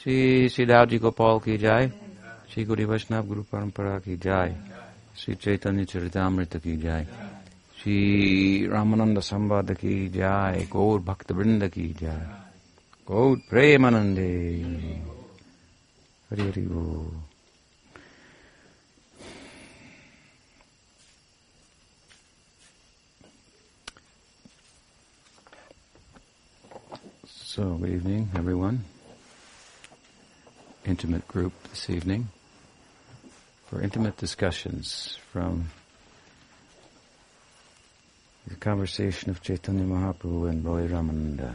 श्री श्री जी गोपाल की जाय श्री गुरु वैष्णव गुरु परंपरा की जाय श्री चैतन्य चरितामृत की जाय श्री रामानंद संवाद की जाय गौर भक्त वृंद की जाय गौर प्रेमानंदे हरि हरि बोल So, good evening, everyone. Intimate group this evening for intimate discussions from the conversation of Chaitanya Mahaprabhu and Roy Ramananda.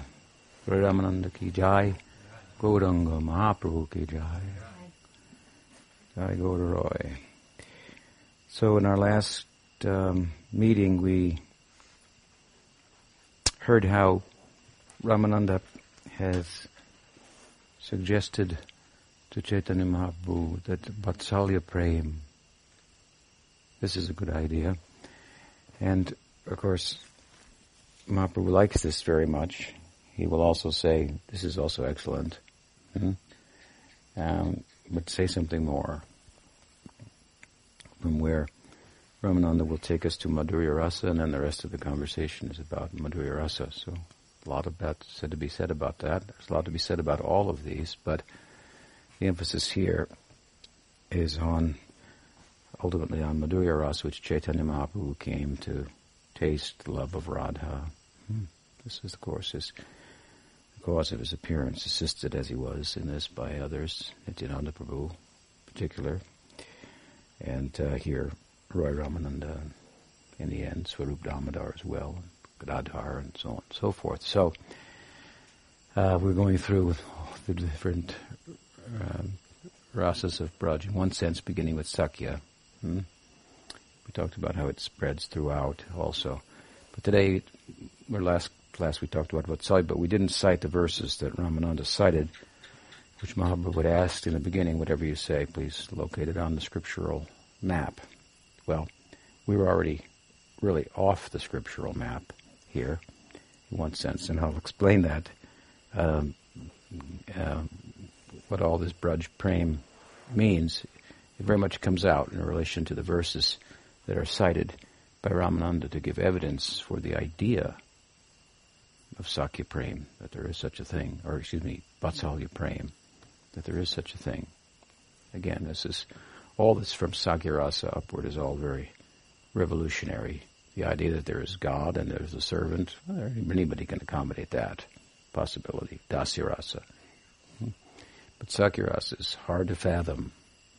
Roy Ramananda ki jai, Gauranga Mahaprabhu ki jai. Jai Roy. So in our last um, meeting we heard how Ramananda has suggested to Chaitanya Mahaprabhu that Vatsalya Prem, this is a good idea. And of course, Mahaprabhu likes this very much. He will also say, this is also excellent. Hmm? Um, but say something more. From where Ramananda will take us to Madhurya Rasa and then the rest of the conversation is about Madhurya Rasa. So a lot of that said to be said about that. There's a lot to be said about all of these, but the emphasis here is on ultimately on Madhurya Rasa, which Chaitanya Mahaprabhu came to taste the love of Radha. Hmm. This is, of course, his, the cause of his appearance, assisted as he was in this by others, Nityananda Prabhu in particular, and uh, here Roy Ramananda, in the end, Swarup Damodar as well, Gadadhar, and so on and so forth. So uh, we're going through the different um, rasas of Braj, in one sense beginning with Sakya. Hmm? We talked about how it spreads throughout also. But today, or last class we talked about Vatsalya, but we didn't cite the verses that Ramananda cited, which Mahaprabhu had asked in the beginning, whatever you say, please locate it on the scriptural map. Well, we were already really off the scriptural map here, in one sense, and I'll explain that. Um, uh, what all this Braj Prem means, it very much comes out in relation to the verses that are cited by Ramananda to give evidence for the idea of Sakya Prem, that there is such a thing, or excuse me, Vatsalya Prem, that there is such a thing. Again, this is, all this from Sakyarasa upward is all very revolutionary the idea that there is God and there's a servant, well, anybody can accommodate that possibility, dasyarasa. But sakyarasa is hard to fathom.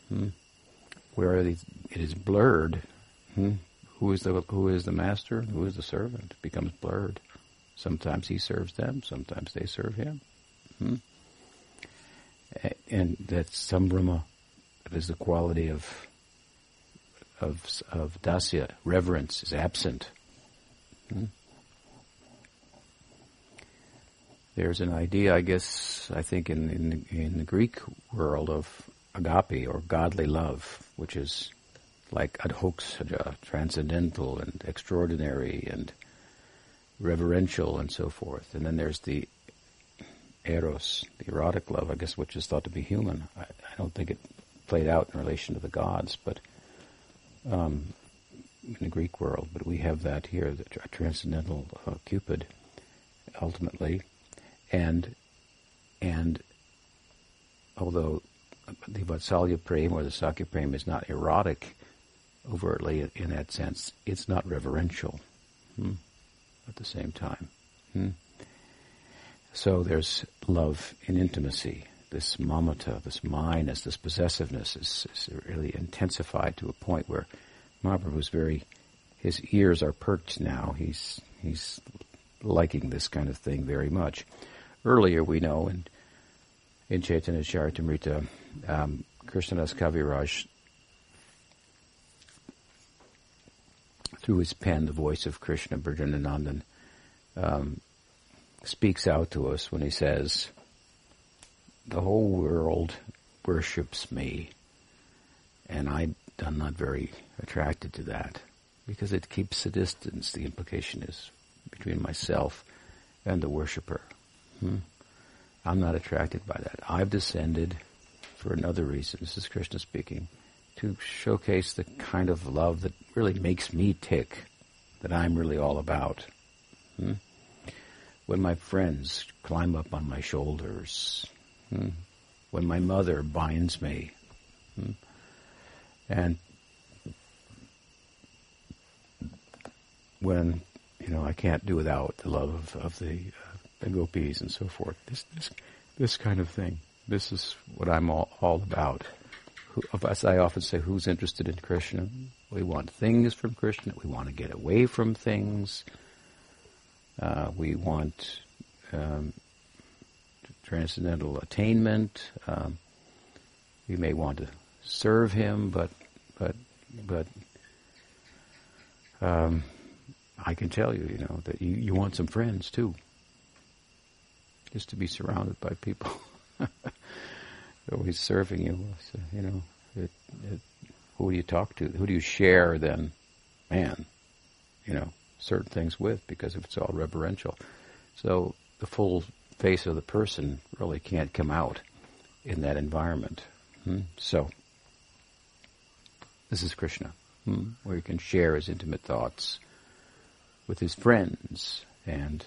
Hmm. Where it is blurred, hmm. who is the who is the master, who is the servant, it becomes blurred. Sometimes he serves them, sometimes they serve him. Hmm. And that sambrama, that is the quality of of, of dasya, reverence, is absent. Hmm? There's an idea, I guess, I think in, in, in the Greek world of agape or godly love, which is like adhokshaja, transcendental and extraordinary and reverential and so forth. And then there's the eros, the erotic love, I guess, which is thought to be human. I, I don't think it played out in relation to the gods, but um, in the Greek world, but we have that here, the transcendental uh, Cupid, ultimately, and and although the Vatsalya Prem or the Sakya Prem is not erotic overtly in that sense, it's not reverential hmm, at the same time. Hmm. So there's love in intimacy. This mamata, this minus, this possessiveness is, is really intensified to a point where Mahaprabhu's very, his ears are perked now. He's, he's liking this kind of thing very much. Earlier, we know in, in Chaitanya Charitamrita, um, Krishnadas Kaviraj, through his pen, the voice of Krishna, Brajanandan, um, speaks out to us when he says, the whole world worships me, and I I'm not very attracted to that because it keeps a distance. The implication is between myself and the worshiper. Hmm? I'm not attracted by that. I've descended for another reason. This is Krishna speaking. To showcase the kind of love that really makes me tick, that I'm really all about. Hmm? When my friends climb up on my shoulders, hmm? when my mother binds me, hmm? and when you know I can't do without the love of, of the, uh, the gopis and so forth. This this this kind of thing. This is what I'm all, all about. Who, as I often say, who's interested in Krishna? We want things from Krishna. We want to get away from things. Uh, we want um, transcendental attainment. Um, we may want to serve him, but but but um, I can tell you, you know, that you, you want some friends too. Just to be surrounded by people always serving you. So, you know, it, it, who do you talk to? Who do you share then? Man, you know, certain things with because if it's all reverential. So the full face of the person really can't come out in that environment. Hmm? So this is Krishna, hmm? where he can share his intimate thoughts with his friends. And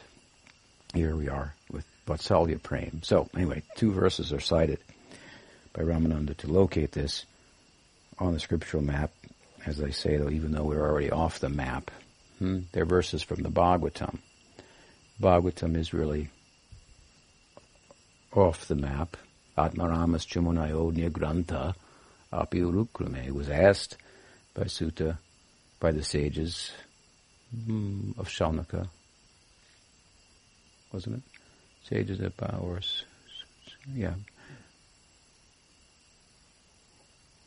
here we are with Vatsalya Prem. So anyway, two verses are cited by Ramananda to locate this on the scriptural map. As I say, though, even though we're already off the map, hmm, they're verses from the Bhagavatam. Bhagavatam is really off the map. Atmaramas Chamunayo Grantha Api Urukrame was asked by Suta, by the sages, mm, of Shaunaka, wasn't it? Sages of powers, yeah.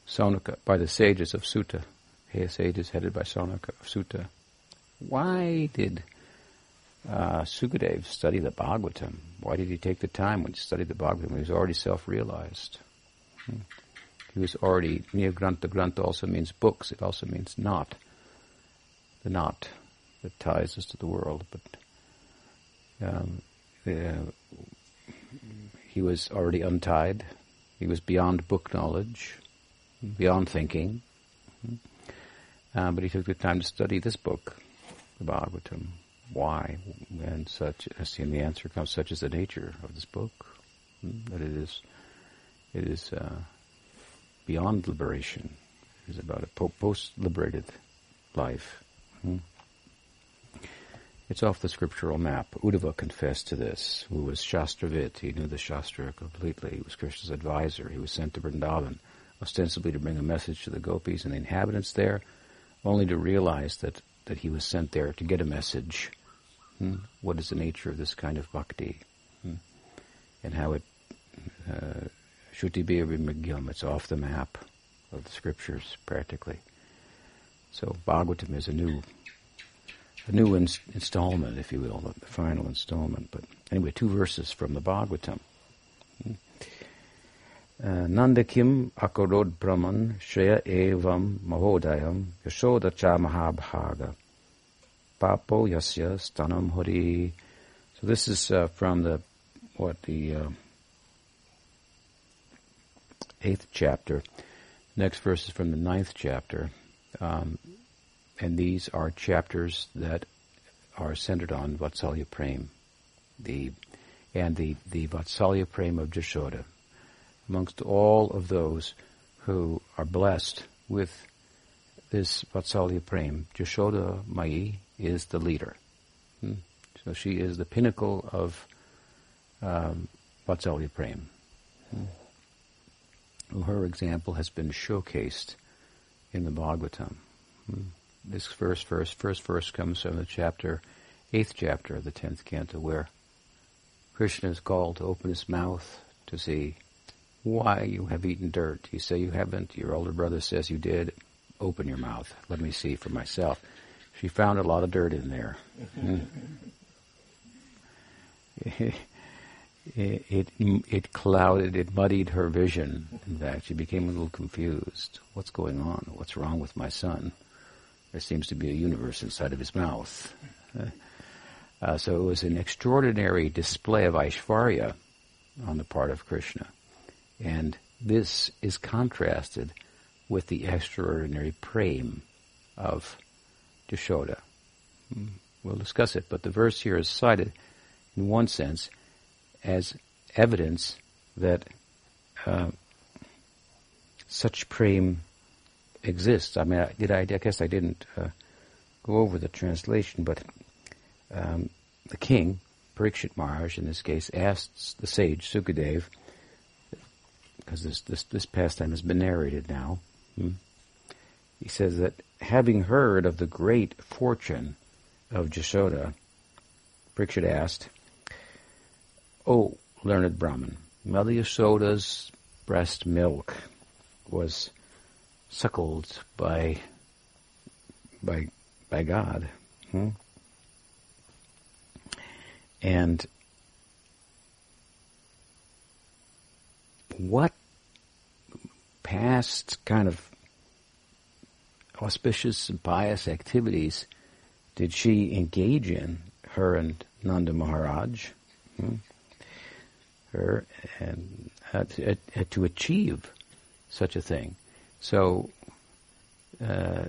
Saunaka, by the sages of Suta, Hey, sages headed by Saunaka of Suta. Why did uh, Sukadev study the Bhagavatam? Why did he take the time when he studied the Bhagavatam? He was already self-realized. Hmm. He was already, Grantha, Grantha also means books, it also means knot. The knot that ties us to the world, but um, he was already untied. He was beyond book knowledge, beyond thinking. Uh, but he took the time to study this book, the Bhagavatam. Why? And such, and the answer comes, such is the nature of this book, that it is, it is uh, beyond liberation. It is about a post-liberated life. It's off the scriptural map. Uddhava confessed to this, who was Shastravit. He knew the Shastra completely. He was Krishna's advisor. He was sent to Vrindavan, ostensibly to bring a message to the gopis and the inhabitants there, only to realize that, that he was sent there to get a message. Hmm? What is the nature of this kind of bhakti? Hmm? And how it, uh, Shuti Bhavavimagyam, it's off the map of the scriptures practically. So Bhagavatam is a new a new in- installment, if you will, the final installment. But anyway, two verses from the Bhagavatam. Uh, Nandakim akarod brahman shreya evam mahodayam yashoda cha mahabhaga papo yasya stanam hari. So this is uh, from the, what, the uh, eighth chapter. Next verse is from the ninth chapter. Um, and these are chapters that are centered on Vatsalya Prem, the, and the, the Vatsalya Prem of Jashoda. Amongst all of those who are blessed with this Vatsalya Prem, Jashoda Mai is the leader. Hmm? So she is the pinnacle of um, Vatsalya Prem. Hmm? Her example has been showcased in the Bhagavatam. Hmm? This first verse, first verse comes from the chapter, eighth chapter of the tenth canto, where Krishna is called to open his mouth to see why you have eaten dirt. You say you haven't. Your older brother says you did. Open your mouth. Let me see for myself. She found a lot of dirt in there. Hmm. it, it, it clouded, it muddied her vision. In fact, she became a little confused. What's going on? What's wrong with my son? There seems to be a universe inside of his mouth. Uh, so it was an extraordinary display of Aishvarya on the part of Krishna. And this is contrasted with the extraordinary prem of Jashoda. Hmm, we'll discuss it, but the verse here is cited in one sense as evidence that uh, such prem exists. I mean, I, did I, I guess I didn't uh, go over the translation, but um, the king, Parikshit Maharaj in this case, asks the sage Sukadev, because this, this, this pastime has been narrated now, hmm? he says that having heard of the great fortune of Jashoda, Parikshit asked, O learned Brahman, Mother Yashoda's breast milk was suckled by by by God. Hmm? And what past kind of auspicious and pious activities did she engage in, her and Nanda Maharaj, hmm? her, and uh, to, uh, to achieve such a thing? So, uh,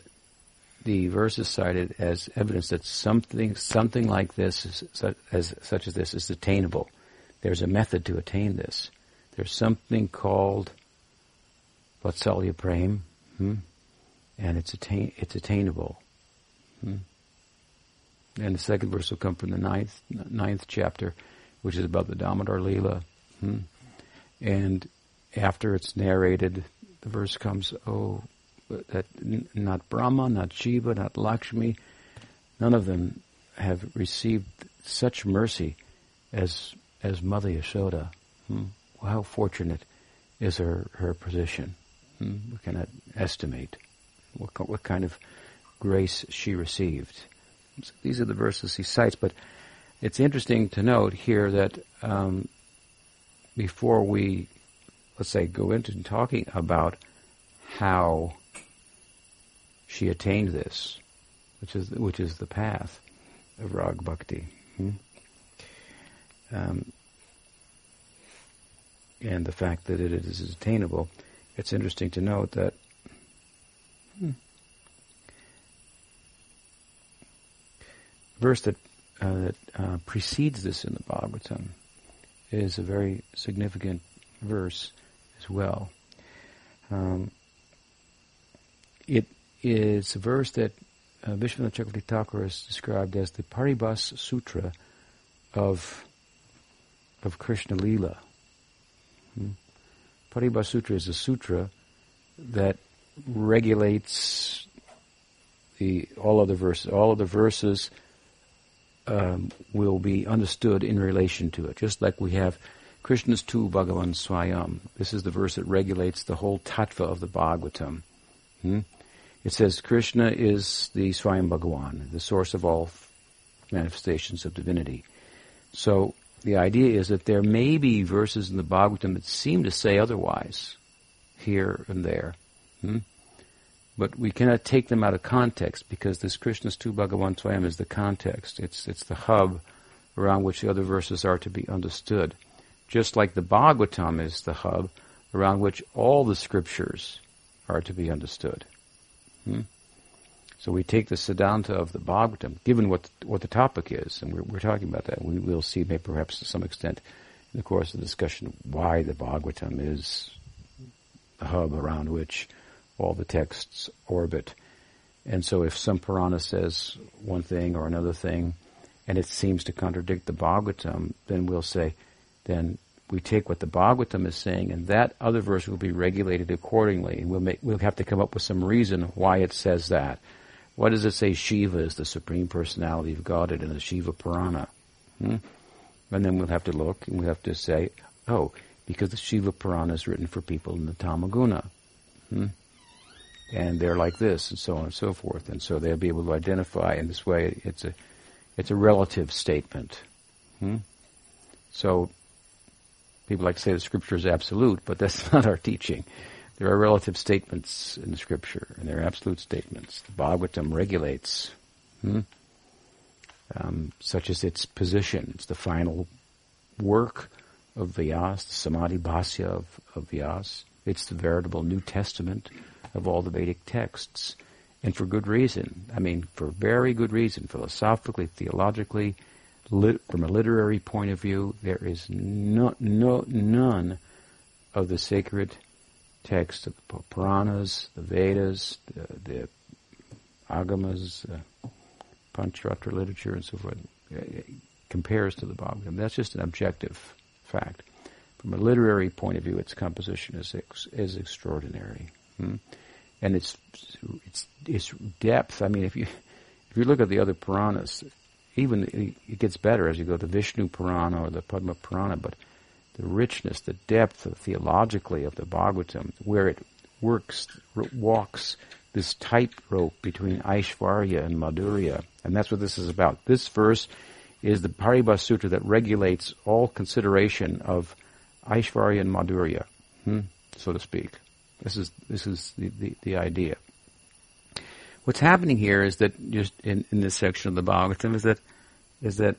the verse is cited as evidence that something, something like this, is, as, such as this, is attainable. There's a method to attain this. There's something called Vatsalya Prem, hmm? and it's attain, it's attainable. Hmm? And the second verse will come from the ninth ninth chapter, which is about the Damodar Leela. Hmm? And after it's narrated, the verse comes, oh, that not Brahma, not Shiva, not Lakshmi, none of them have received such mercy as as Mother Yashoda. Hmm? How fortunate is her her position? Hmm? We cannot estimate what what kind of grace she received. So these are the verses he cites, but it's interesting to note here that um, before we, let's say, go into talking about how she attained this, which is which is the path of rag bhakti. Hmm? Um, and the fact that it is attainable, it's interesting to note that hmm, verse that uh, that uh, precedes this in the Bhagavatam is a very significant verse as well. Um, it is a verse that uh, Vishwanath Chakravarti Thakur has described as the Paribhas Sutra of of Krishna Lila. Hmm? Paribhas Sutra is a sutra that regulates the all of the verses. All of the verses um, will be understood in relation to it, just like we have Krishnas tu Bhagavan Swayam. This is the verse that regulates the whole tattva of the Bhagavatam. Hmm? It says Krishna is the Swayam Bhagavan, the source of all manifestations of divinity. So the idea is that there may be verses in the Bhagavatam that seem to say otherwise, here and there. Hmm? But we cannot take them out of context because this Krishnas tu Bhagavan Swayam is the context. It's, it's the hub around which the other verses are to be understood. Just like the Bhagavatam is the hub around which all the scriptures are to be understood. Hmm? So we take the Siddhanta of the Bhagavatam, given what what the topic is, and we're, we're talking about that. We will see, maybe perhaps to some extent, in the course of the discussion, why the Bhagavatam is the hub around which all the texts orbit. And so, if some Purana says one thing or another thing, and it seems to contradict the Bhagavatam, then we'll say, then we take what the Bhagavatam is saying, and that other verse will be regulated accordingly. We'll make, we'll have to come up with some reason why it says that. What does it say Shiva is the supreme personality of Godhead in the Shiva Purana? Hmm? And then we'll have to look and we'll have to say, oh, because the Shiva Purana is written for people in the Tamaguna. Hmm? And they're like this, and so on and so forth. And so they'll be able to identify in this way. It's a, it's a relative statement. Hmm? So People like to say the scripture is absolute, but that's not our teaching. There are relative statements in the scripture, and there are absolute statements. The Bhagavatam regulates, hmm? um, such as its position. It's the final work of Vyas, the Samadhi Bhashya of, of Vyas. It's the veritable New Testament of all the Vedic texts. And for good reason. I mean, for very good reason. Philosophically, theologically, lit, from a literary point of view, there is no, no, none of the sacred texts, of the Puranas, the Vedas, the, the Agamas, the Pancharatra literature, and so forth, uh, compares to the Bhagavatam. That's just an objective fact. From a literary point of view, its composition is ex- is extraordinary, hmm? and its its its depth. I mean, if you if you look at the other Puranas, even it gets better as you go to Vishnu Purana or the Padma Purana, but the richness, the depth of theologically of the Bhagavatam, where it works, walks this tightrope between Aishvarya and Madhurya, and that's what this is about. This verse is the Paribhas Sutra that regulates all consideration of Aishvarya and Madhurya, hmm, so to speak. This is this is the, the, the, idea. What's happening here is that just in, in this section of the Bhagavatam is that is that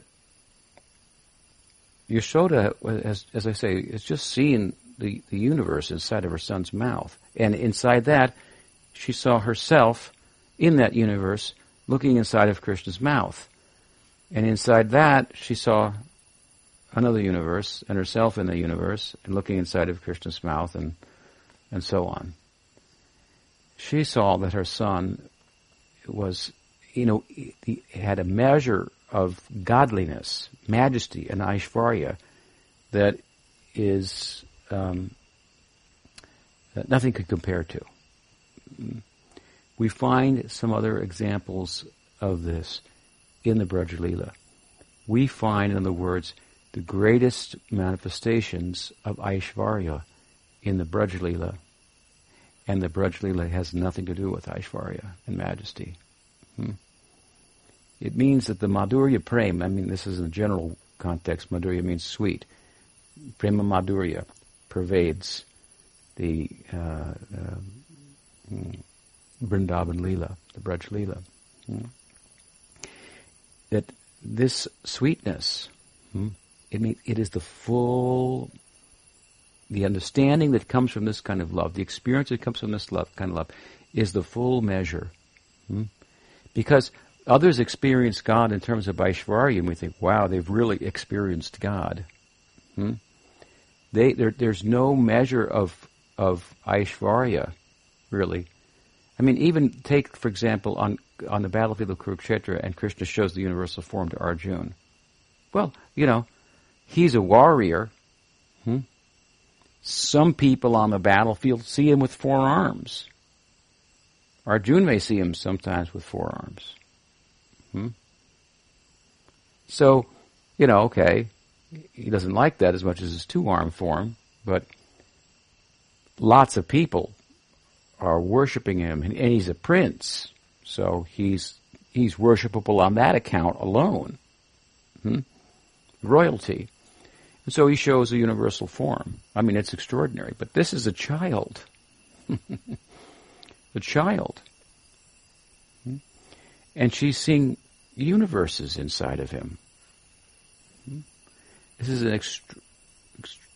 Yashoda, as, as I say, is just seeing the, the universe inside of her son's mouth. And inside that, she saw herself in that universe looking inside of Krishna's mouth. And inside that, she saw another universe and herself in the universe and looking inside of Krishna's mouth and, and so on. She saw that her son was, you know, he had a measure of godliness, majesty, and Aishvarya that is um, that nothing could compare to. We find some other examples of this in the Braj Leela. We find, in other words, the greatest manifestations of Aishvarya in the Braj Leela, and the Braj Leela has nothing to do with Aishvarya and majesty. Hmm. It means that the Madhurya Prem, I mean, this is in a general context, Madhurya means sweet. Prema Madhurya pervades the uh, uh, Vrindavan the Braj Leela. Hmm. That this sweetness, hmm, it, mean, it is the full, the understanding that comes from this kind of love, the experience that comes from this love, kind of love, is the full measure. Hmm? Because Others experience God in terms of Aishvarya, and we think, wow, they've really experienced God. Hmm? They, there, there's no measure of, of Aishvarya, really. I mean, even take, for example, on, on the battlefield of Kurukshetra, and Krishna shows the universal form to Arjuna. Well, you know, he's a warrior. Hmm? Some people on the battlefield see him with four arms. Arjuna may see him sometimes with four arms. Hmm? So, you know, okay, he doesn't like that as much as his two arm form, but lots of people are worshiping him, and, and he's a prince, so he's he's worshipable on that account alone. Hmm? Royalty. And so he shows a universal form. I mean, it's extraordinary. But this is a child. a child. Hmm? And she's seeing universes inside of him. This is an extra,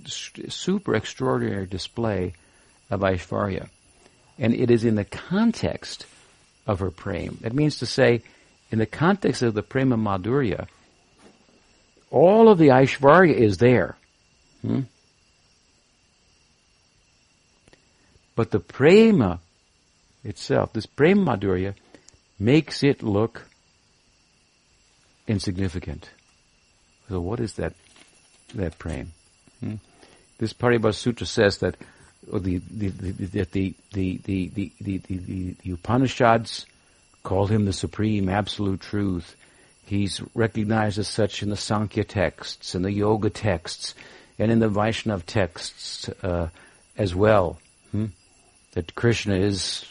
super extraordinary display of Aishvarya. And it is in the context of her prem. It means to say, in the context of the prema madhurya, all of the Aishvarya is there. Hmm? But the prema itself, this prema madhurya, makes it look insignificant. So what is that, that prem? Hmm? This Paribhas Sutra says that the, the, the, the, the, the, the, the, the Upanishads call him the supreme absolute truth. He's recognized as such in the Sankhya texts, in the Yoga texts, and in the Vaishnav texts uh, as well. Hmm? That Krishna is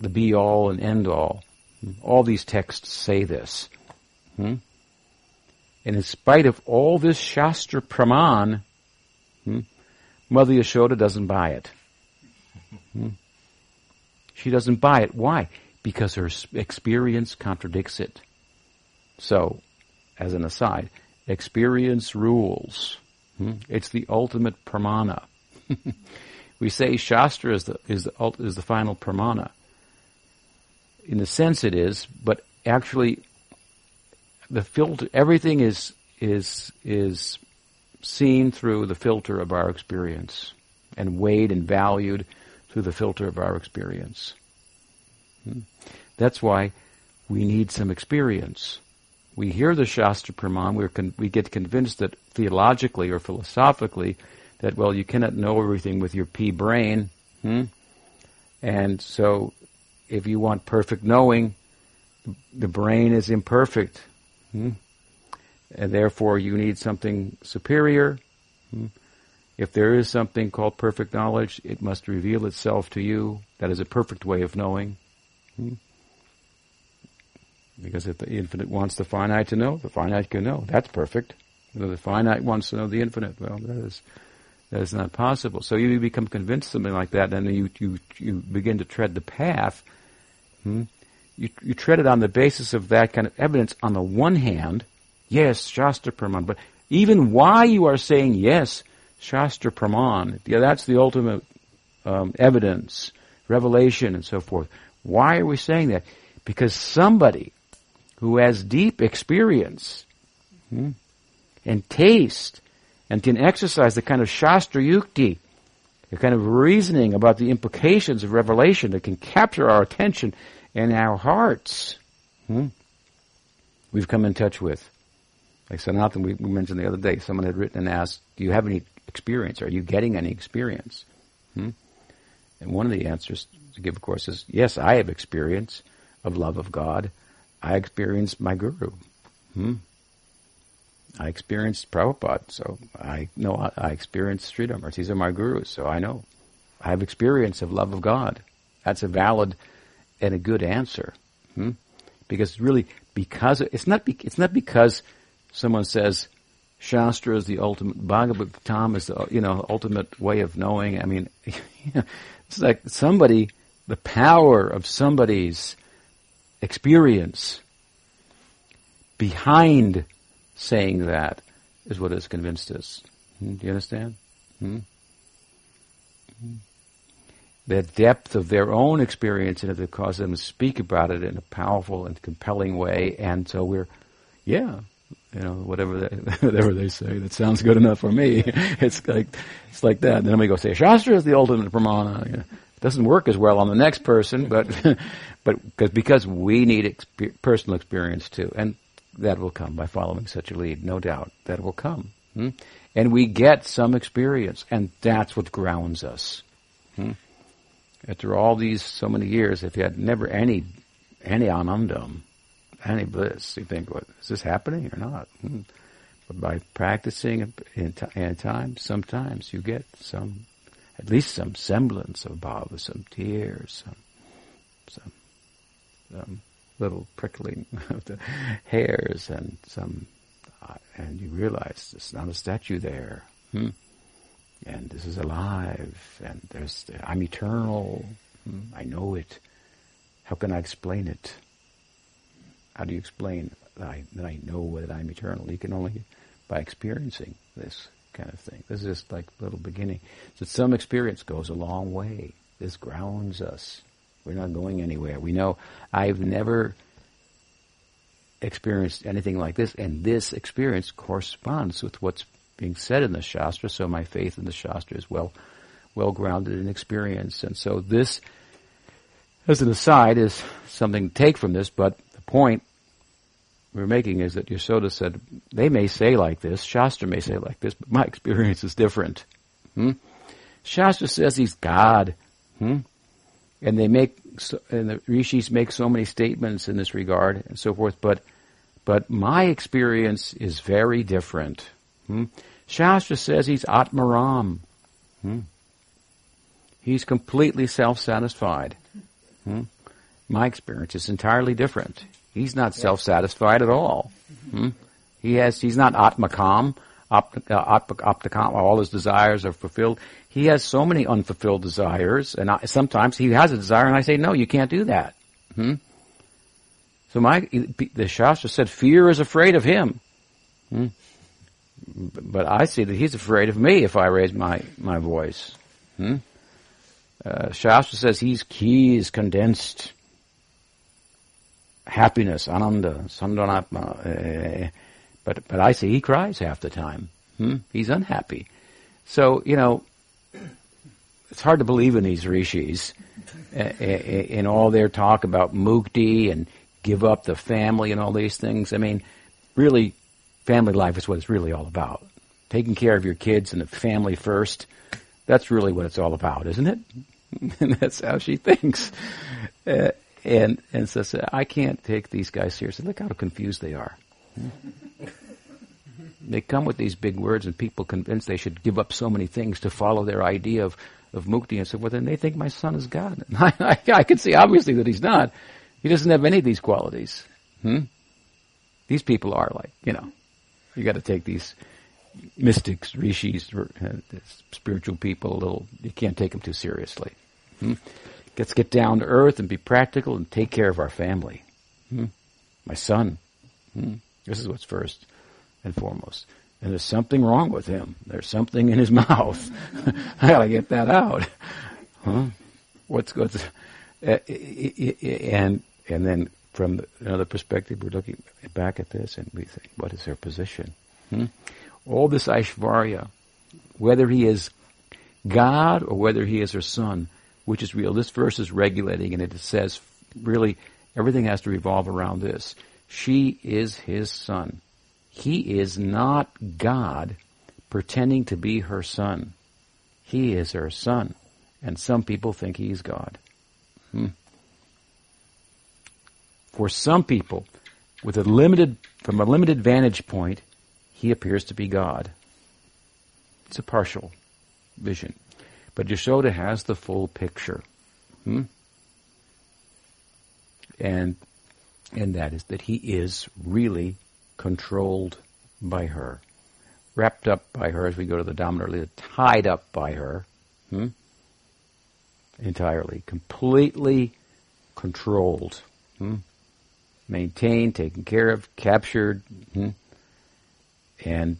the be all and end all. Hmm? All these texts say this. Hmm? And in spite of all this Shastra Praman, hmm, Mother Yashoda doesn't buy it. Hmm? She doesn't buy it. Why? Because her experience contradicts it. So, as an aside, experience rules. Hmm? It's the ultimate pramana. we say Shastra is the, is the, is the final pramana. In the sense it is, but actually the filter, everything is, is, is seen through the filter of our experience and weighed and valued through the filter of our experience. Hmm? That's why we need some experience. We hear the Shastra Praman, we're con- we get convinced that theologically or philosophically that, well, you cannot know everything with your pea brain. Hmm? And so if you want perfect knowing, the brain is imperfect. Hmm? And therefore you need something superior. Hmm? If there is something called perfect knowledge, it must reveal itself to you. That is a perfect way of knowing. Because if the infinite wants the finite to know, the finite can know. That's perfect. If the finite wants to know the infinite, well, that is that is not possible. So you become convinced something like that, and then you you you begin to tread the path. Hmm? You you tread it on the basis of that kind of evidence. On the one hand, yes, Shastra Praman, but even why you are saying yes, Shastra Praman, yeah, that's the ultimate um, evidence, revelation, and so forth. Why are we saying that? Because somebody who has deep experience hmm, and taste and can exercise the kind of Shastra Yukti, the kind of reasoning about the implications of revelation that can capture our attention and our hearts, hmm, we've come in touch with. Like Sanatan, we, mentioned the other day, someone had written and asked, do you have any experience? Are you getting any experience? Hmm? And one of the answers to give, of course, is yes, I have experience of love of God. I experienced my guru. Hmm? I experienced Prabhupada, so I know I, I experienced Sridhar. These are my gurus, so I know. I have experience of love of God. That's a valid and a good answer. Hmm? Because really, because it's not, be, it's not because someone says Shastra is the ultimate, Bhagavatam is the, you know, ultimate way of knowing. I mean, it's like somebody, the power of somebody's experience behind saying that is what has convinced us. Hmm? Do you understand? Hmm? hmm? The depth of their own experience and it caused them to speak about it in a powerful and compelling way, and so we're, yeah, you know, whatever they, whatever they say, that sounds good enough for me. it's like it's like that. And then we go say Shastra is the ultimate pramana. You know, doesn't work as well on the next person, but but because because we need exp- personal experience too, and that will come by following such a lead, no doubt. That will come, hmm? and we get some experience, and that's what grounds us. Hmm? After all these so many years, if you had never any any anandam, any bliss, you think, "What is this happening or not?" Hmm. But by practicing in, t- in time, sometimes you get some, at least some semblance of bhava, some tears, some, some um, little prickling of the hairs and some, uh, and you realize it's not a statue there. Hmm? And this is alive, and there's, I'm eternal. Hmm? I know it. How can I explain it? How do you explain that I, that I know that I'm eternal? You can only by experiencing this kind of thing. This is just like a little beginning. So some experience goes a long way. This grounds us. We're not going anywhere. We know I've never experienced anything like this, and this experience corresponds with what's being said in the Shastra, so my faith in the Shastra is well, well grounded in experience. And so this, as an aside, is something to take from this, but the point we're making is that Yasoda said, they may say like this, Shastra may say like this, but my experience is different. Hmm? Shastra says he's God. Hmm? and they make and the rishis make so many statements in this regard and so forth. But but my experience is very different. Hmm? Shastra says he's Atmaram. Hmm? He's completely self-satisfied. Hmm? My experience is entirely different. He's not self-satisfied at all. Hmm? He has. He's not Atmakam. Opt, uh, all his desires are fulfilled. He has so many unfulfilled desires, and I, sometimes he has a desire, and I say, no, you can't do that. Hmm? So my, the Shastra said, fear is afraid of him. Hmm? but I see that he's afraid of me if I raise my, my voice. Hmm? Uh, Shastra says he's he is condensed happiness, ananda, sandanatma. Uh, but but I see he cries half the time. Hmm? He's unhappy. So you know, it's hard to believe in these rishis uh, uh, in all their talk about mukti and give up the family and all these things. I mean, really, family life is what it's really all about. Taking care of your kids and the family first. That's really what it's all about, isn't it? and that's how she thinks. Uh, and and says, I can't take these guys seriously. Look how confused they are. they come with these big words, and people convinced they should give up so many things to follow their idea of of mukti and so forth. And they think my son is God. I, I, I can see obviously that he's not. He doesn't have any of these qualities. Hmm? These people are like, you know, you got to take these mystics, rishis, uh, spiritual people a little. You can't take them too seriously. Hmm? Let's get down to earth and be practical and take care of our family. Hmm? My son. Hmm? This is what's first and foremost. And there's something wrong with him. There's something in his mouth. I gotta get that out. Huh? What's what's uh, and and then from another perspective, we're looking back at this and we think, what is their position? Hmm? All this Aishvarya, whether he is God or whether he is her son, which is real. This verse is regulating and it says really everything has to revolve around this. She is his son. He is not God pretending to be her son. He is her son. And some people think he's God. Hmm. For some people, with a limited, from a limited vantage point, he appears to be God. It's a partial vision. But Yashoda has the full picture. Hmm? And, and that is that he is really controlled by her. Wrapped up by her as we go to the Damodar tied up by her. Hmm? Entirely. Completely controlled. Hmm? Maintained, taken care of, captured. Hmm? And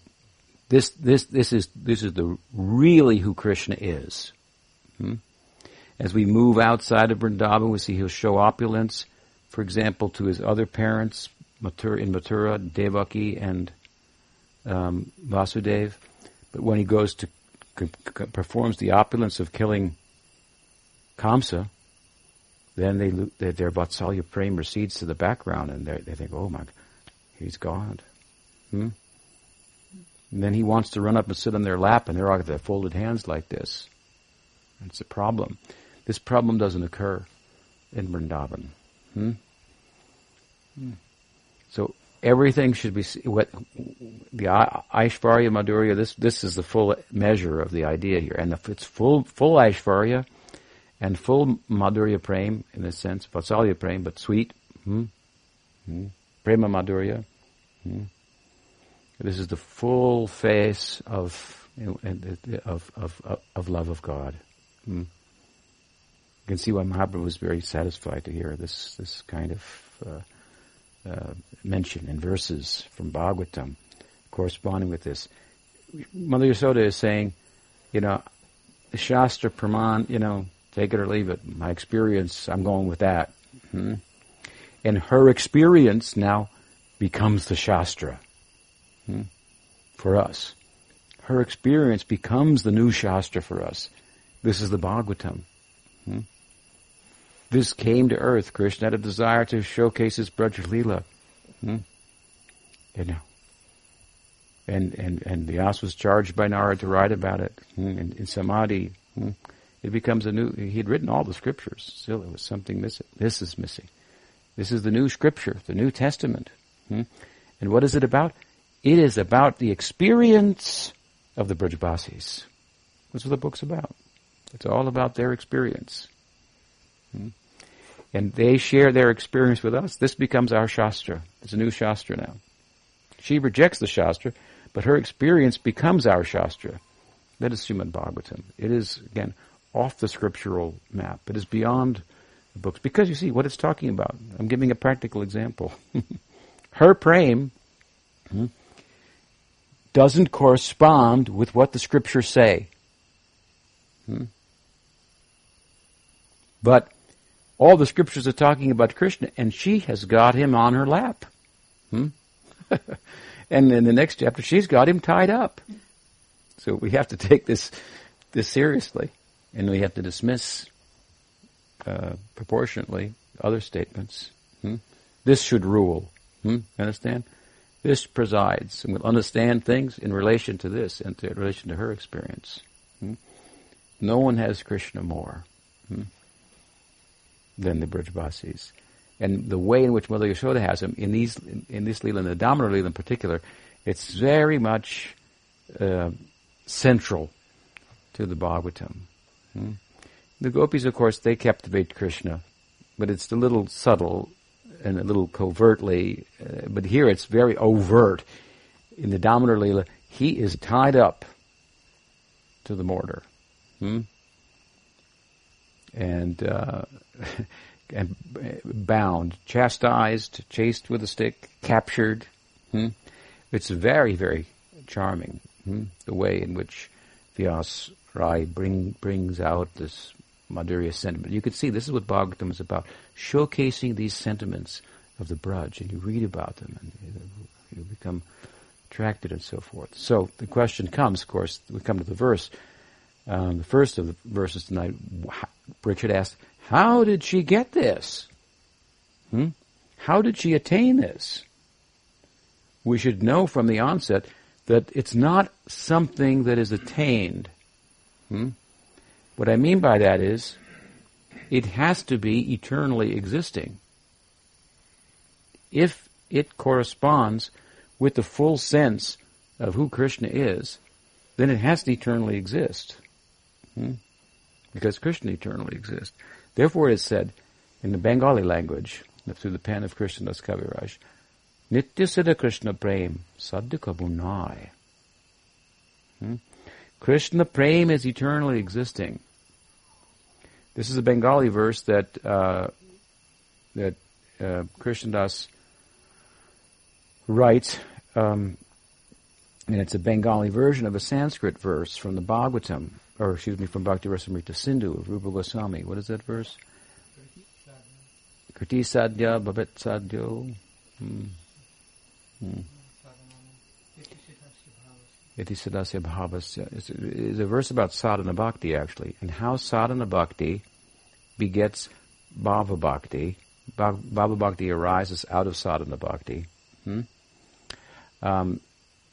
this, this, this is, this is the really who Krishna is. Hmm? As we move outside of Vrindavan, we see he'll show opulence, for example, to his other parents Matur in Mathura, Devaki and um, Vasudev. But when he goes to c- c- performs the opulence of killing Kamsa, then they, they their Vatsalya Prem recedes to the background, and they think, "Oh my, he's God." Hmm? And then he wants to run up and sit on their lap, and they're all their folded hands like this. It's a problem. This problem doesn't occur in Vrindavan. Hmm? Hmm. So everything should be what the Aishvarya Madhurya. This this is the full measure of the idea here, and if it's full full Aishvarya and full Madhurya Prem in a sense, Vatsalya Prem, but sweet. Hmm? Hmm? Prema Madhurya. Hmm? This is the full face of of of of love of God. Hmm. You can see why Mahaprabhu was very satisfied to hear this this kind of uh, uh, mention in verses from Bhagavatam corresponding with this. Mother Yasoda is saying, you know, the Shastra Praman, you know, take it or leave it. My experience, I'm going with that. Hmm? And her experience now becomes the Shastra hmm, for us. Her experience becomes the new Shastra for us. This is the Bhagavatam. Hmm? This came to earth. Krishna had a desire to showcase his Braja Leela. Hmm? You know. And, and, and Vyas was charged by Narad to write about it hmm? in, in Samadhi. Hmm? It becomes a new, he had written all the scriptures. Still, there was something missing. This is missing. This is the new scripture, the New Testament. Hmm? And what is it about? It is about the experience of the Brajbasis. That's what the book's about. It's all about their experience. Hmm? And they share their experience with us. This becomes our Shastra. It's a new Shastra now. She rejects the Shastra, but her experience becomes our Shastra. That is Srimad Bhagavatam. It is, again, off the scriptural map. It is beyond the books. Because you see what it's talking about. I'm giving a practical example. her prem hmm, doesn't correspond with what the scriptures say. Hmm? But all the scriptures are talking about Krishna, and she has got him on her lap. Hmm? and in the next chapter, she's got him tied up. So we have to take this this seriously, and we have to dismiss uh, proportionately other statements. Hmm? This should rule. Hmm? Understand? This presides, and will understand things in relation to this and to, in relation to her experience. Hmm? No one has Krishna more hmm, than the Brajbasis. And the way in which Mother Yashoda has him, in these, in, in this Leela, in the Damodar Leela in particular, it's very much uh, central to the Bhagavatam. Hmm? The gopis, of course, they captivate Krishna, but it's a little subtle and a little covertly, uh, but here it's very overt. In the Damodar Leela, he is tied up to the mortar. Hmm? And, uh, and bound, chastised, chased with a stick, captured. Hmm? It's very, very charming, hmm? the way in which Vyas Rai bring, brings out this Madhurya sentiment. You can see this is what Bhagavatam is about, showcasing these sentiments of the Braj, and you read about them, and you become attracted and so forth. So the question comes, of course, we come to the verse, um, the first of the verses tonight. Richard asked, "How did she get this? Hmm? How did she attain this?" We should know from the onset that it's not something that is attained. Hmm? What I mean by that is, it has to be eternally existing. If it corresponds with the full sense of who Krishna is, then it has to eternally exist. Hmm? Because Krishna eternally exists. Therefore it is said in the Bengali language, through the pen of Krishnadas Kaviraj, Nitya Siddha Krishna Prem Sadhya Kabunai. Hmm? Krishna Prem is eternally existing. This is a Bengali verse that uh, that uh, Krishnadas writes, um, and it's a Bengali version of a Sanskrit verse from the Bhagavatam, or excuse me, from Bhakti Rasamrita Sindhu of Rupa Goswami. What is that verse? Kriti Sadhya Bhavet Sadhyo. Hmm. Hmm. Iti sadasya bhavasya. It's a verse about sadhana bhakti actually, and how sadhana bhakti begets bhava bhakti. Bhava bhakti arises out of sadhana bhakti. Hmm? Um,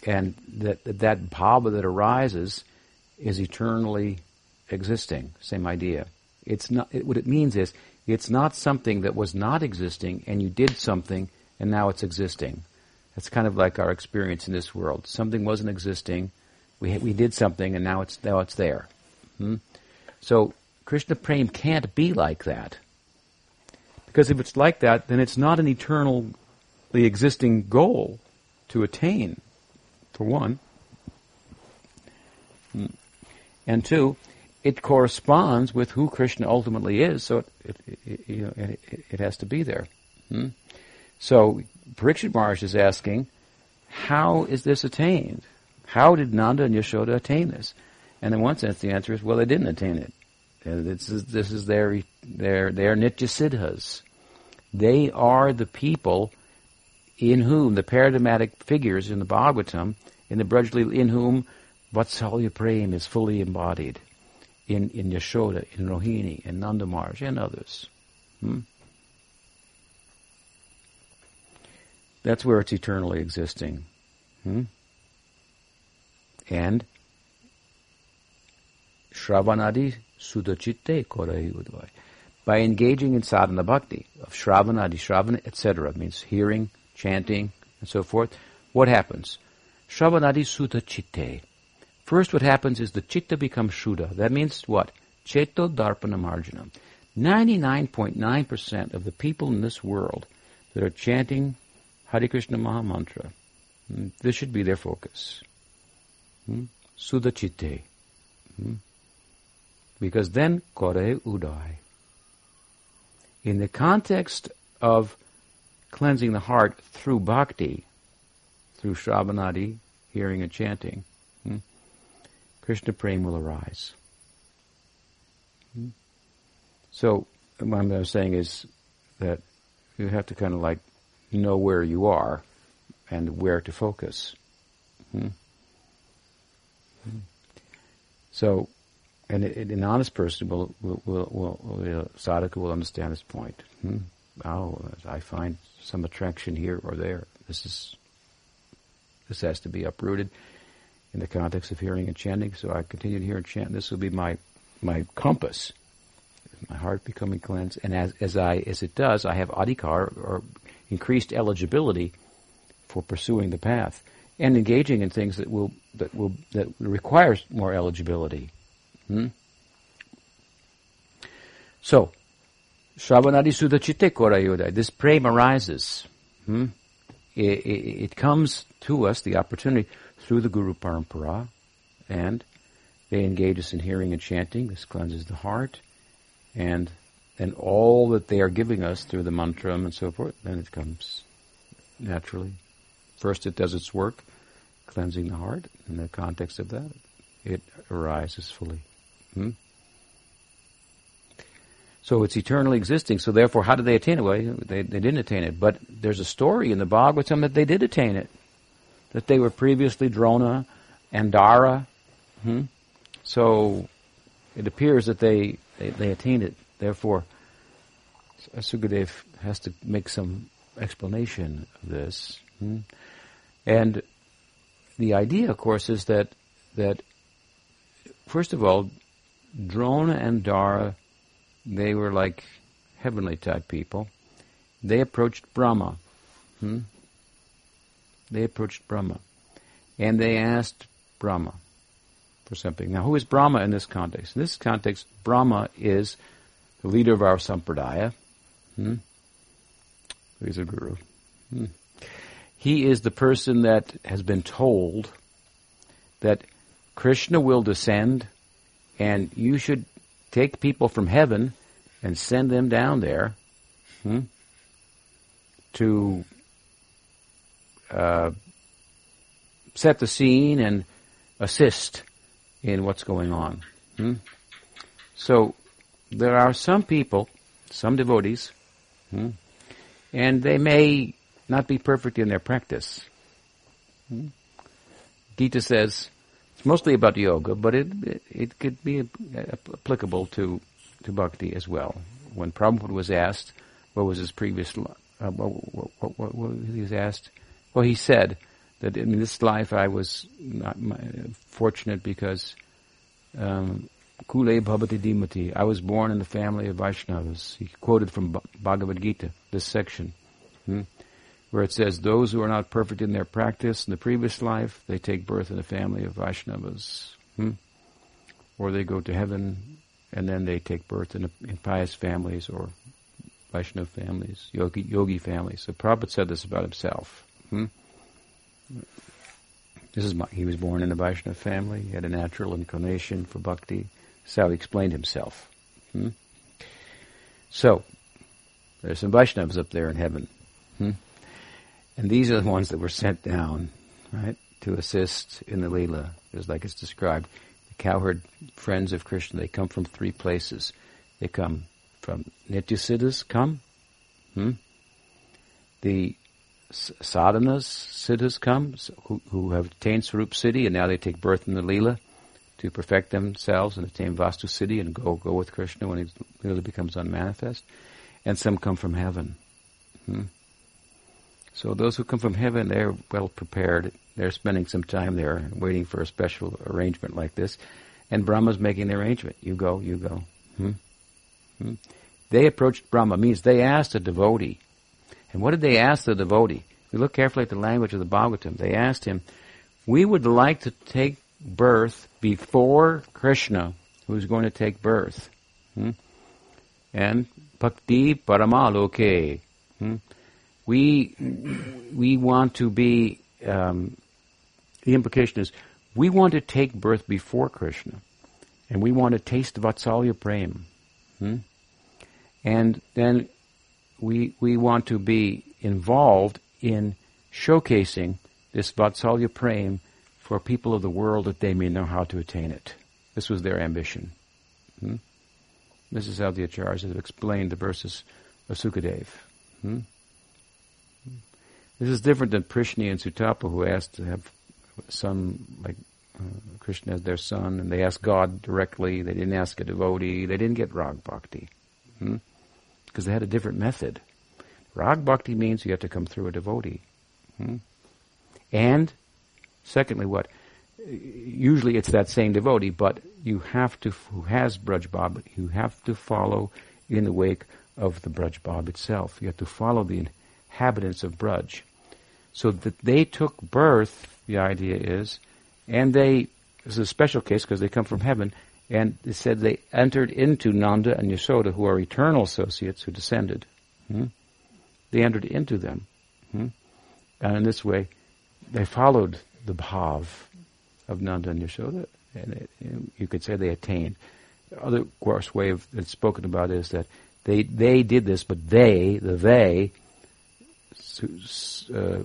and that that bhava that arises is eternally existing. Same idea. It's not. It, what it means is it's not something that was not existing, and you did something, and now it's existing. That's kind of like our experience in this world. Something wasn't existing, we we did something, and now it's now it's there. Hmm? So Krishna Prem can't be like that, because if it's like that, then it's not an eternally existing goal to attain. For one, hmm. and two, it corresponds with who Krishna ultimately is, so it, it, it you know, it, has to be there. Hmm? So Parikshit Maharaj is asking, how is this attained? How did Nanda and Yashoda attain this? And in one sense, the answer is, well, they didn't attain it. This is, this is their, their, their nitya siddhas. They are the people in whom, the paradigmatic figures in the Bhagavatam, in the Brajli, in whom Vatsalya Prem is fully embodied. In, in Yashoda, in Rohini, in Nanda Maharaj, and others. Hmm? That's where it's eternally existing. Hmm? And Shravanadi Sudachitte Korai Udvai. By engaging in sadhana bhakti of Shravanadi, Shravana, etc., means hearing, chanting, and so forth, what happens? Shravanadi Sudachitte. First what happens is the chitta becomes Shuddha. That means what? Cheto Darpana Marjanam. 99.9% of the people in this world that are chanting Hare Krishna Maha Mantra. Hmm? This should be their focus. Hmm? Hmm? Because then Kore Udai. In the context of cleansing the heart through bhakti, through Shravanadi, hearing and chanting, hmm, Krishna Prem will arise. Hmm? So, what I'm saying is that you have to kind of like know where you are and where to focus. Hmm? Hmm. So, and an honest person will, will, will, will, will sadhaka will understand this point. Hmm? Oh, I find some attraction here or there. This is, this has to be uprooted in the context of hearing and chanting. So I continue to hear and chant. This will be my, my compass. My heart becoming cleansed. And as, as I, as it does, I have adhikar or increased eligibility for pursuing the path and engaging in things that will that will that requires more eligibility. Hmm? So, Shravanadi Sudha Chitte Korayodai, this prema arises. Hmm? It, it, it, comes to us, the opportunity, through the Guru Parampara, and they engage us in hearing and chanting. This cleanses the heart, and then all that they are giving us through the mantra and so forth, then it comes naturally. First, it does its work, cleansing the heart. In the context of that, it arises fully. Hmm? So it's eternally existing. So therefore, how did they attain it? Well, they, they didn't attain it. But there's a story in the Bhagavatam that they did attain it. That they were previously Drona and Dara. Hmm? So it appears that they, they, they attained it. Therefore, Sukadev has to make some explanation of this. Hmm? And the idea, of course, is that that first of all, Drona and Dara they were like heavenly type people. They approached Brahma. Hmm? They approached Brahma. And they asked Brahma for something. Now, who is Brahma in this context? In this context, Brahma is the leader of our sampradaya. Hmm? He's a guru. Hmm. He is the person that has been told that Krishna will descend and you should take people from heaven and send them down there hmm, to uh, set the scene and assist in what's going on. Hmm? So there are some people, some devotees, hmm, and they may not be perfect in their practice. Hmm? Gita says it's mostly about yoga, but it it, it could be applicable to to bhakti as well. When Prabhupada was asked what was his previous, uh, what, what, what, what, he was asked, well, he said that in this life I was not my, fortunate because um, Kule Bhavati Dhimatam. I was born in the family of Vaishnavas. He quoted from Bhagavad Gita, this section. Hmm? where it says, those who are not perfect in their practice in the previous life, they take birth in the family of Vaishnavas. Hmm? Or they go to heaven and then they take birth in, in pious families or Vaishnava families, yogi, yogi families. So Prabhupada said this about himself. Hmm? This is my, he was born in a Vaishnava family. He had a natural inclination for bhakti. That's how he explained himself. Hmm? So, there's some Vaishnavas up there in heaven. Hmm? And these are the ones that were sent down, right, to assist in the Leela, just like it's described. The cowherd friends of Krishna, they come from three places. They come from Nityasiddhas come, hmm? the sadhanas, siddhas come, who, who have attained Swarup Siddhi, and now they take birth in the Leela to perfect themselves and attain Vastu Siddhi and go, go with Krishna when he really becomes unmanifest. And some come from heaven. Hmm? So those who come from heaven, they're well prepared. They're spending some time there, waiting for a special arrangement like this. And Brahma's making the arrangement. You go, you go. Hmm? Hmm? They approached Brahma, means they asked a devotee. And what did they ask the devotee? We look carefully at the language of the Bhagavatam, they asked him, we would like to take birth before Krishna, who's going to take birth. Hmm? And Bhakti Paramaloke. Hmm? we we want to be. Um, the implication is we want to take birth before Krishna, and we want to taste Vatsalya Prem, hmm? and then we we want to be involved in showcasing this Vatsalya Prem for people of the world that they may know how to attain it. This was their ambition. Hmm? This is how the acharyas have explained the verses of Sukadev. Hmm? This is different than Prishni and Sutapa who asked to have some, like uh, Krishna as their son, and they asked God directly. They didn't ask a devotee. They didn't get rag bhakti. Hmm? Because they had a different method. Rag bhakti means you have to come through a devotee. Hmm? And, secondly, what? Usually it's that same devotee, but you have to, who has Braj Bhav, you have to follow in the wake of the Braj Bhav itself. You have to follow the inhabitants of Braj. So that they took birth, the idea is, and they, this is a special case because they come from heaven, and it said they entered into Nanda and Yashoda, who are eternal associates who descended. Hmm? They entered into them. Hmm? And in this way, they followed the bhav of Nanda and Yashoda, and it, you could say they attained. The other course way of it's spoken about is that they they did this, but they, the they, uh,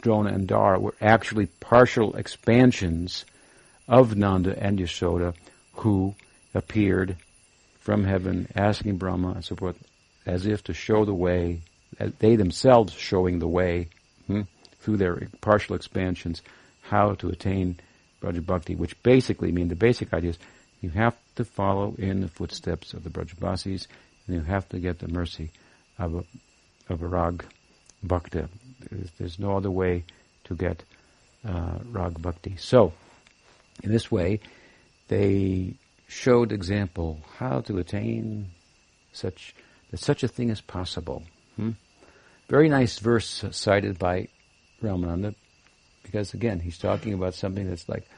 Drona and Dara, were actually partial expansions of Nanda and Yashoda, who appeared from heaven, asking Brahma and so forth, as if to show the way, they themselves showing the way hmm, through their partial expansions, how to attain Braja Bhakti, which basically mean the basic idea is you have to follow in the footsteps of the Brajabasis, and you have to get the mercy of a, of a Rag Bhakta. There's, there's no other way to get uh, Rag Bhakti. So, in this way, they showed example how to attain such that such a thing is possible. Hmm? Very nice verse cited by Ramananda, because again, he's talking about something that's like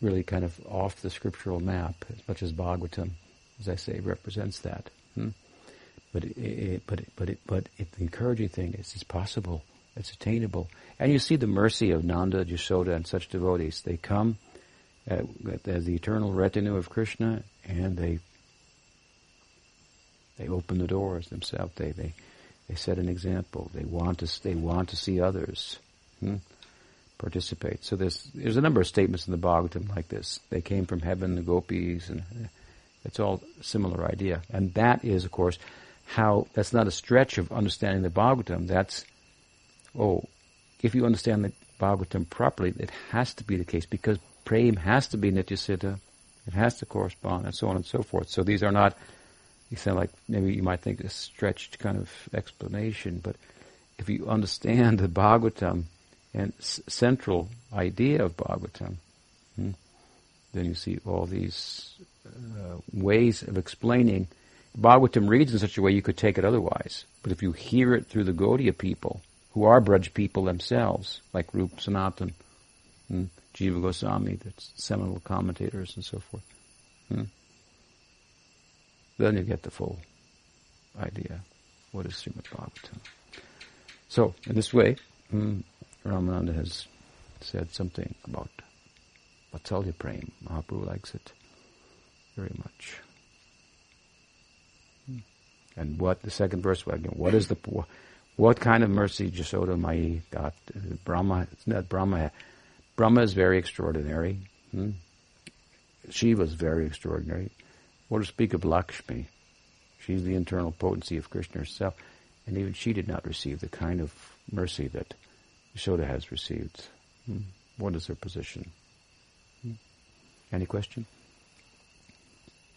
really kind of off the scriptural map, as much as Bhagavatam, as I say, represents that. Hmm? But it, it, but it, but it, but it, the encouraging thing is it's possible, it's attainable, and you see the mercy of Nanda, Yashoda, and such devotees. They come as the eternal retinue of Krishna, and they they open the doors themselves. They they they set an example. They want to they want to see others hmm, participate. So there's there's a number of statements in the Bhagavatam like this. They came from heaven, the gopis, and uh, it's all similar idea. And that is, of course, how that's not a stretch of understanding the Bhagavatam. That's oh, if you understand the Bhagavatam properly, it has to be the case because prem has to be nityasiddha, it has to correspond, and so on and so forth. So these are not, you sound like maybe you might think a stretched kind of explanation, but if you understand the Bhagavatam and s- central idea of Bhagavatam, hmm, then you see all these uh, ways of explaining. Bhagavatam reads in such a way you could take it otherwise, but if you hear it through the Gaudiya people, who are Braj people themselves, like Rup Sanatan, hmm, Jiva Goswami, the seminal commentators and so forth. Hmm? Then you get the full idea. What is Srimad Bhagavatam? So, in this way, hmm, Ramananda has said something about Vatsalya Prem. Mahaprabhu likes it very much. Hmm. And what, the second verse, again? what is the, what kind of mercy Jasoda Mai got? Brahma, not Brahma Brahma is very extraordinary. Hmm? Shiva is very extraordinary. What to speak of Lakshmi? She's the internal potency of Krishna herself. And even she did not receive the kind of mercy that Yashoda has received. Hmm? What is her position? Hmm? Any question?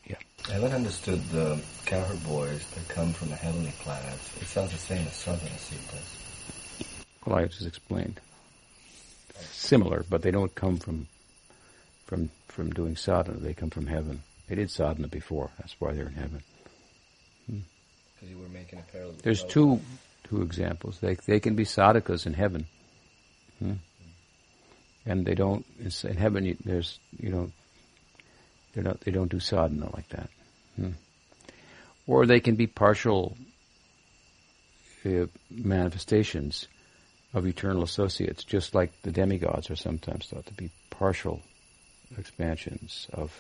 Yeah. I haven't understood the cowherd boys that come from the heavenly planets. It sounds the same as Sadhana does. Well, I just explained similar, but they don't come from from from doing sadhana. They come from heaven. They did sadhana before. That's why they're in heaven. Hmm. Because you were making a parallel. There's two two examples. They they can be sadhakas in heaven, hmm? and they don't in heaven. There's you know they don't they don't do sadhana like that. Hmm? Or they can be partial uh, manifestations of eternal associates, just like the demigods are sometimes thought to be partial expansions of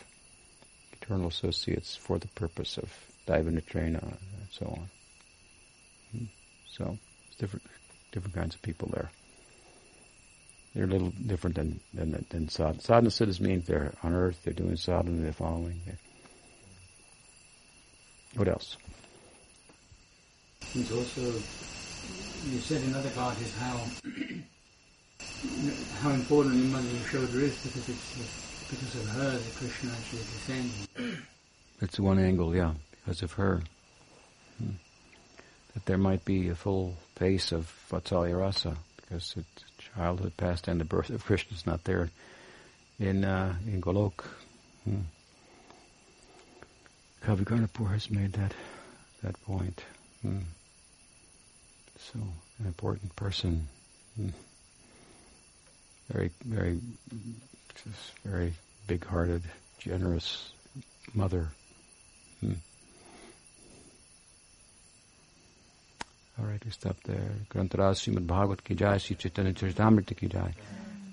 eternal associates for the purpose of Daiva and so on. Hmm. So, it's different, different kinds of people there. They're a little different than than, than sadhana. Sadhana siddhas means they're on earth, they're doing sadhana, they're following. They're what else? It's also, you said in other classes how how important the Mother Yashoda is because it's because of her that Krishna actually descended. That's one angle, yeah, because of her. Hmm. That there might be a full face of Vatsalya Rasa, because it's childhood past and the birth of Krishna is not there in uh, in Golok. Hmm. Kavi Karnapur has made that that point. Hmm. So an important person. Hmm. Very, very, just very big-hearted, generous mother. Hmm. All right, we stop there. Grantaraj Srimad Bhagavat ki jai, Sri Chaitanya Charitamrita ki jai,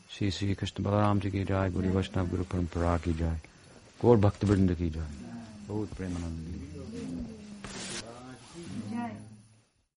Sri Sri Krishna Balaram ki jai, Guru Vaishnava Guru Parampara ki jai, Gaur Bhakti Vrinda ki jai. Bhut Premanand